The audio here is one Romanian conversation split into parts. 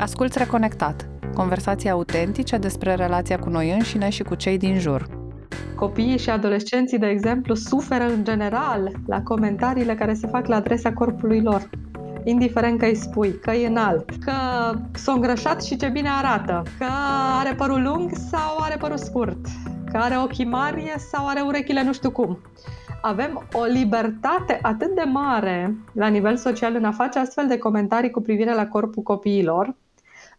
Asculți Reconectat, conversații autentice despre relația cu noi înșine și cu cei din jur. Copiii și adolescenții, de exemplu, suferă în general la comentariile care se fac la adresa corpului lor. Indiferent că îi spui că e înalt, că s-a îngrășat și ce bine arată, că are părul lung sau are părul scurt, că are ochii mari sau are urechile nu știu cum avem o libertate atât de mare la nivel social în a face astfel de comentarii cu privire la corpul copiilor,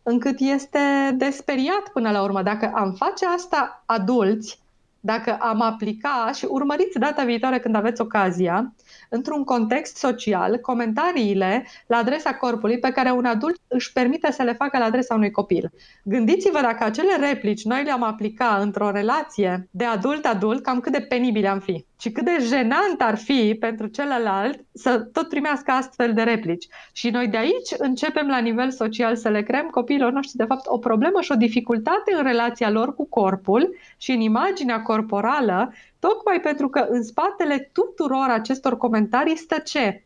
încât este desperiat până la urmă. Dacă am face asta adulți, dacă am aplica și urmăriți data viitoare când aveți ocazia, într-un context social, comentariile la adresa corpului pe care un adult își permite să le facă la adresa unui copil. Gândiți-vă dacă acele replici noi le-am aplica într-o relație de adult-adult, cam cât de penibile am fi și cât de jenant ar fi pentru celălalt să tot primească astfel de replici. Și noi de aici începem la nivel social să le creăm copiilor noștri, de fapt, o problemă și o dificultate în relația lor cu corpul și în imaginea corporală, tocmai pentru că în spatele tuturor acestor comentarii stă ce?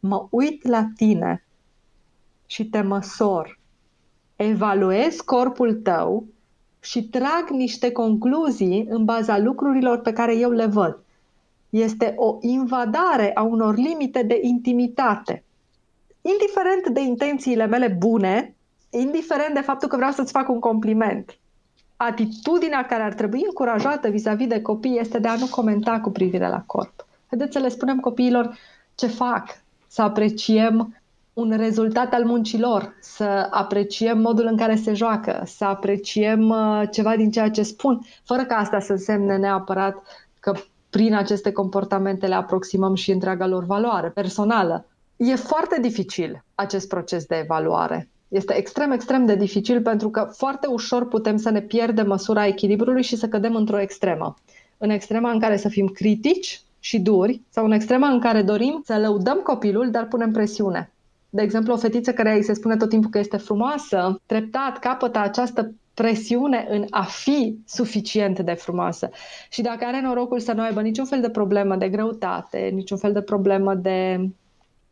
Mă uit la tine și te măsor. Evaluez corpul tău și trag niște concluzii în baza lucrurilor pe care eu le văd. Este o invadare a unor limite de intimitate. Indiferent de intențiile mele bune, indiferent de faptul că vreau să-ți fac un compliment, atitudinea care ar trebui încurajată vis-a-vis de copii este de a nu comenta cu privire la corp. Haideți să le spunem copiilor ce fac, să apreciem un rezultat al muncilor, să apreciem modul în care se joacă, să apreciem uh, ceva din ceea ce spun, fără ca asta să însemne neapărat că prin aceste comportamente le aproximăm și întreaga lor valoare personală. E foarte dificil acest proces de evaluare. Este extrem, extrem de dificil pentru că foarte ușor putem să ne pierdem măsura echilibrului și să cădem într-o extremă. În extrema în care să fim critici și duri sau în extrema în care dorim să lăudăm copilul, dar punem presiune de exemplu, o fetiță care îi se spune tot timpul că este frumoasă, treptat capătă această presiune în a fi suficient de frumoasă. Și dacă are norocul să nu aibă niciun fel de problemă de greutate, niciun fel de problemă de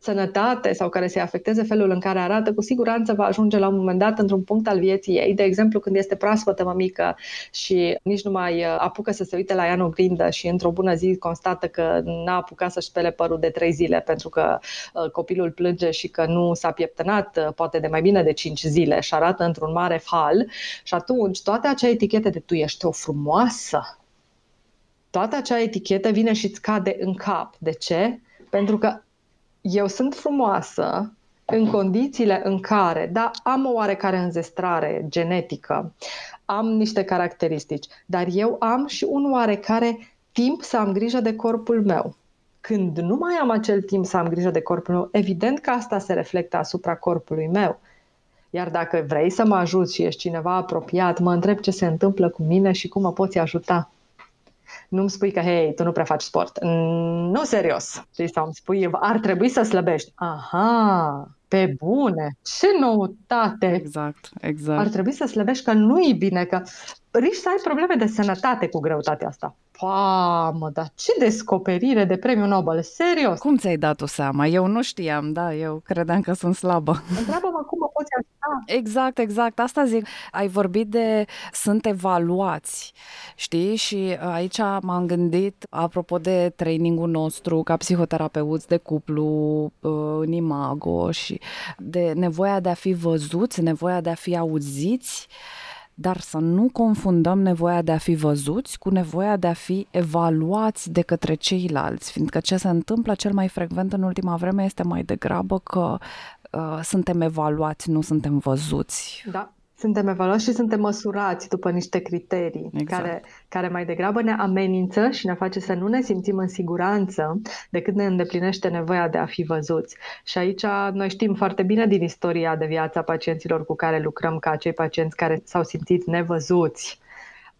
sănătate sau care să-i afecteze felul în care arată, cu siguranță va ajunge la un moment dat într-un punct al vieții ei. De exemplu, când este proaspătă mămică și nici nu mai uh, apucă să se uite la ea în oglindă și într-o bună zi constată că n-a apucat să-și spele părul de trei zile pentru că uh, copilul plânge și că nu s-a pieptănat uh, poate de mai bine de cinci zile și arată într-un mare fal și atunci toate acea etichete de tu ești o frumoasă, toată acea etichetă vine și îți cade în cap. De ce? Pentru că eu sunt frumoasă în condițiile în care, da, am o oarecare înzestrare genetică, am niște caracteristici, dar eu am și un oarecare timp să am grijă de corpul meu. Când nu mai am acel timp să am grijă de corpul meu, evident că asta se reflectă asupra corpului meu. Iar dacă vrei să mă ajuți și ești cineva apropiat, mă întreb ce se întâmplă cu mine și cum mă poți ajuta nu-mi spui că, hei, tu nu prea faci sport. Nu serios. Știi? Sau îmi spui, ar trebui să slăbești. Aha, pe bune, ce noutate! Exact, exact. Ar trebui să slăbești că nu-i bine, că riști să ai probleme de sănătate cu greutatea asta. Pamă, dar ce descoperire de premiu Nobel, serios! Cum ți-ai dat-o seama? Eu nu știam, da, eu credeam că sunt slabă. Întreabă-mă cum mă poți ajuta. Exact, exact, asta zic. Ai vorbit de sunt evaluați, știi? Și aici m-am gândit, apropo de trainingul nostru ca psihoterapeuți de cuplu uh, în Imago și de nevoia de a fi văzuți, nevoia de a fi auziți, dar să nu confundăm nevoia de a fi văzuți cu nevoia de a fi evaluați de către ceilalți, fiindcă ce se întâmplă cel mai frecvent în ultima vreme este mai degrabă că uh, suntem evaluați, nu suntem văzuți. Da, suntem evaluați și suntem măsurați după niște criterii exact. care, care mai degrabă ne amenință și ne face să nu ne simțim în siguranță decât ne îndeplinește nevoia de a fi văzuți. Și aici noi știm foarte bine din istoria de viață a pacienților cu care lucrăm ca acei pacienți care s-au simțit nevăzuți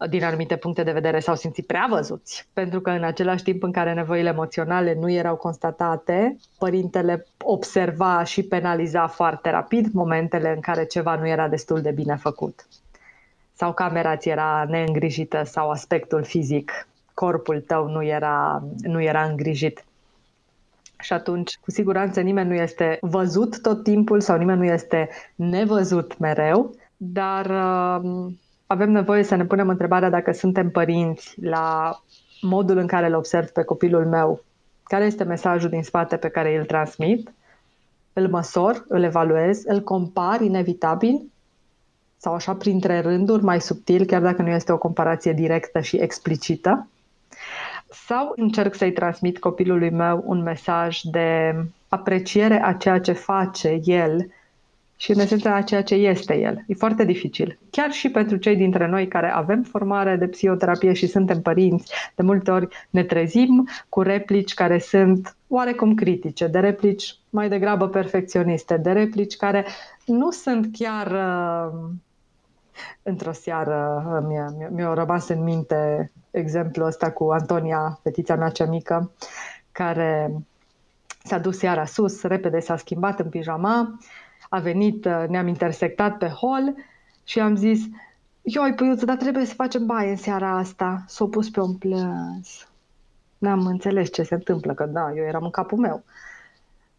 din anumite puncte de vedere s-au simțit prea văzuți, pentru că în același timp în care nevoile emoționale nu erau constatate, părintele observa și penaliza foarte rapid momentele în care ceva nu era destul de bine făcut. Sau camera ți era neîngrijită sau aspectul fizic, corpul tău nu era, nu era îngrijit. și atunci, cu siguranță, nimeni nu este văzut tot timpul sau nimeni nu este nevăzut mereu, dar uh, avem nevoie să ne punem întrebarea dacă suntem părinți la modul în care îl observ pe copilul meu, care este mesajul din spate pe care îl transmit, îl măsor, îl evaluez, îl compar inevitabil? Sau așa printre rânduri, mai subtil, chiar dacă nu este o comparație directă și explicită? Sau încerc să-i transmit copilului meu un mesaj de apreciere a ceea ce face el și în esență a ceea ce este el. E foarte dificil. Chiar și pentru cei dintre noi care avem formare de psihoterapie și suntem părinți, de multe ori ne trezim cu replici care sunt oarecum critice, de replici mai degrabă perfecționiste, de replici care nu sunt chiar uh, într-o seară mi-a, mi-a rămas în minte exemplul ăsta cu Antonia, fetița mea cea mică, care s-a dus seara sus, repede s-a schimbat în pijama, a venit, ne-am intersectat pe hol și am zis Ioi, puiuță, dar trebuie să facem baie în seara asta. S-a pus pe un plâns. N-am înțeles ce se întâmplă, că da, eu eram în capul meu.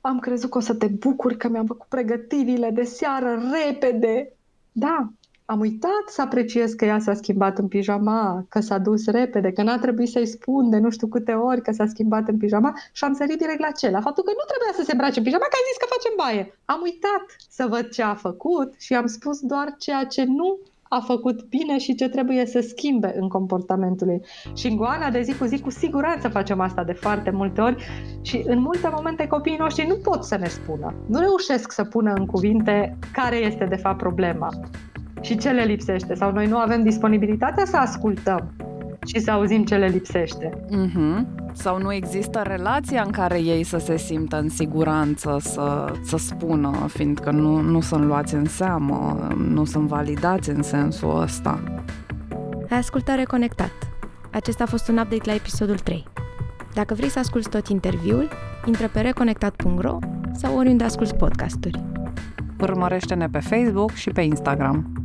Am crezut că o să te bucuri că mi-am făcut pregătirile de seară repede. Da, am uitat să apreciez că ea s-a schimbat în pijama, că s-a dus repede, că n-a trebuit să-i spun de nu știu câte ori că s-a schimbat în pijama și am sărit direct la ce? La faptul că nu trebuia să se îmbrace în pijama, că a zis că facem baie. Am uitat să văd ce a făcut și am spus doar ceea ce nu a făcut bine și ce trebuie să schimbe în comportamentul ei. Și în goana de zi cu zi, cu siguranță facem asta de foarte multe ori și în multe momente copiii noștri nu pot să ne spună, nu reușesc să pună în cuvinte care este de fapt problema și ce le lipsește sau noi nu avem disponibilitatea să ascultăm și să auzim ce le lipsește. Mm-hmm. Sau nu există relația în care ei să se simtă în siguranță să, să spună, fiindcă nu, nu sunt luați în seamă, nu sunt validați în sensul ăsta. Ai ascultat Reconectat. Acesta a fost un update la episodul 3. Dacă vrei să asculti tot interviul, intră pe reconectat.ro sau oriunde asculti podcasturi. Urmărește-ne pe Facebook și pe Instagram.